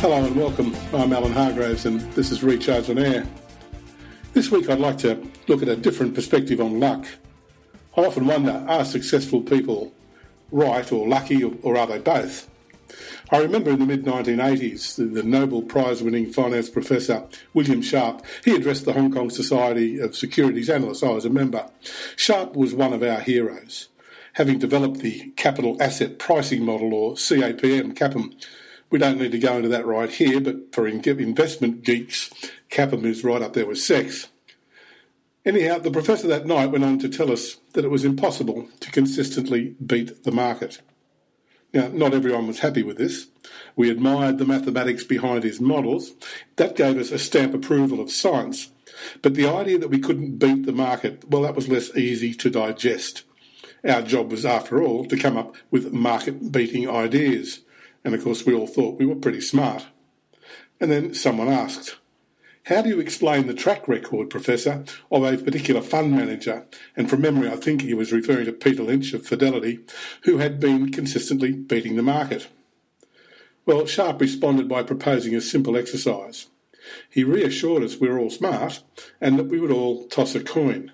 Hello and welcome. I'm Alan Hargraves and this is Recharge on Air. This week I'd like to look at a different perspective on luck. I often wonder are successful people right or lucky or are they both? I remember in the mid 1980s, the, Nobel Prize winning finance professor William Sharpe, he addressed the Hong Kong Society of Securities Analysts. I was a member. Sharpe was one of our heroes. Having developed the capital asset pricing model, or CAPM, CAPM, we don't need to go into that right here, but for investment geeks, CAPM is right up there with sex. Anyhow, the professor that night went on to tell us that it was impossible to consistently beat the market. Now, not everyone was happy with this. We admired the mathematics behind his models. That gave us a stamp approval of science. But the idea that we couldn't beat the market, well, that was less easy to digest. Our job was, after all, to come up with market beating ideas. And of course, we all thought we were pretty smart. And then someone asked, How do you explain the track record, Professor, of a particular fund manager? And from memory, I think he was referring to Peter Lynch of Fidelity, who had been consistently beating the market. Well, Sharpe responded by proposing a simple exercise. He reassured us we were all smart and that we would all toss a coin.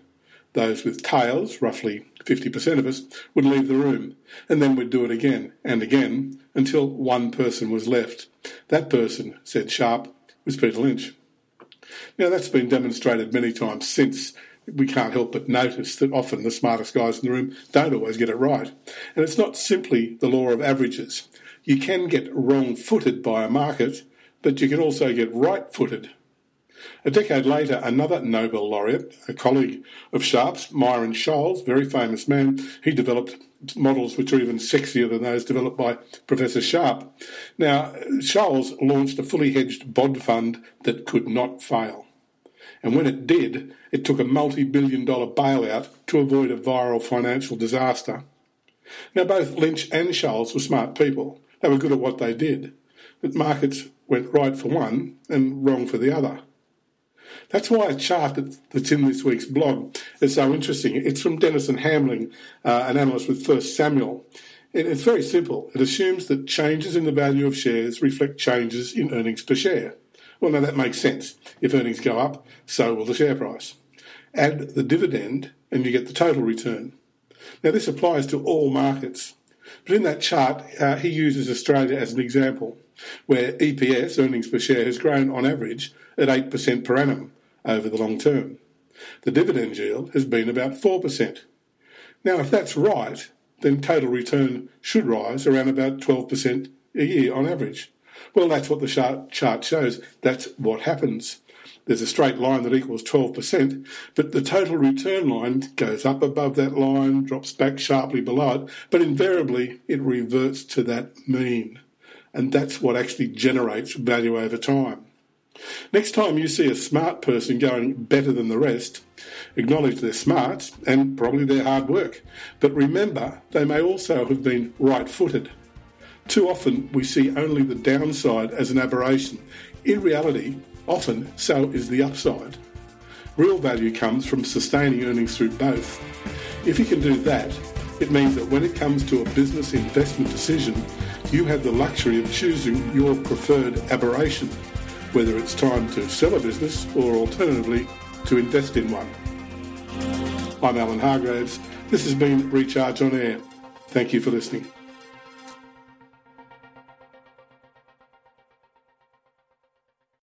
Those with tails, roughly 50% of us, would leave the room, and then we'd do it again and again until one person was left. That person, said Sharpe, was Peter Lynch. Now, that's been demonstrated many times since. We can't help but notice that often the smartest guys in the room don't always get it right. And it's not simply the law of averages. You can get wrong footed by a market, but you can also get right footed a decade later, another Nobel laureate, a colleague of Sharpe's, Myron Scholes, very famous man, he developed models which are even sexier than those developed by Professor Sharpe. Now, Scholes launched a fully hedged bond fund that could not fail. And when it did, it took a multi billion dollar bailout to avoid a viral financial disaster. Now, both Lynch and Scholes were smart people. They were good at what they did. But markets went right for one and wrong for the other. That's why a chart that's in this week's blog is so interesting. It's from Denison Hamling, uh, an analyst with First Samuel. It's very simple. It assumes that changes in the value of shares reflect changes in earnings per share. Well, now that makes sense. If earnings go up, so will the share price. Add the dividend, and you get the total return. Now, this applies to all markets. But in that chart, uh, he uses Australia as an example, where EPS, earnings per share, has grown on average at 8% per annum over the long term. The dividend yield has been about 4%. Now, if that's right, then total return should rise around about 12% a year on average. Well, that's what the chart shows. That's what happens. There's a straight line that equals 12%, but the total return line goes up above that line, drops back sharply below it, but invariably it reverts to that mean. And that's what actually generates value over time. Next time you see a smart person going better than the rest, acknowledge their smarts and probably their hard work. But remember, they may also have been right footed. Too often we see only the downside as an aberration. In reality, often so is the upside. Real value comes from sustaining earnings through both. If you can do that, it means that when it comes to a business investment decision, you have the luxury of choosing your preferred aberration whether it's time to sell a business or alternatively to invest in one. I'm Alan Hargraves. This has been Recharge on Air. Thank you for listening.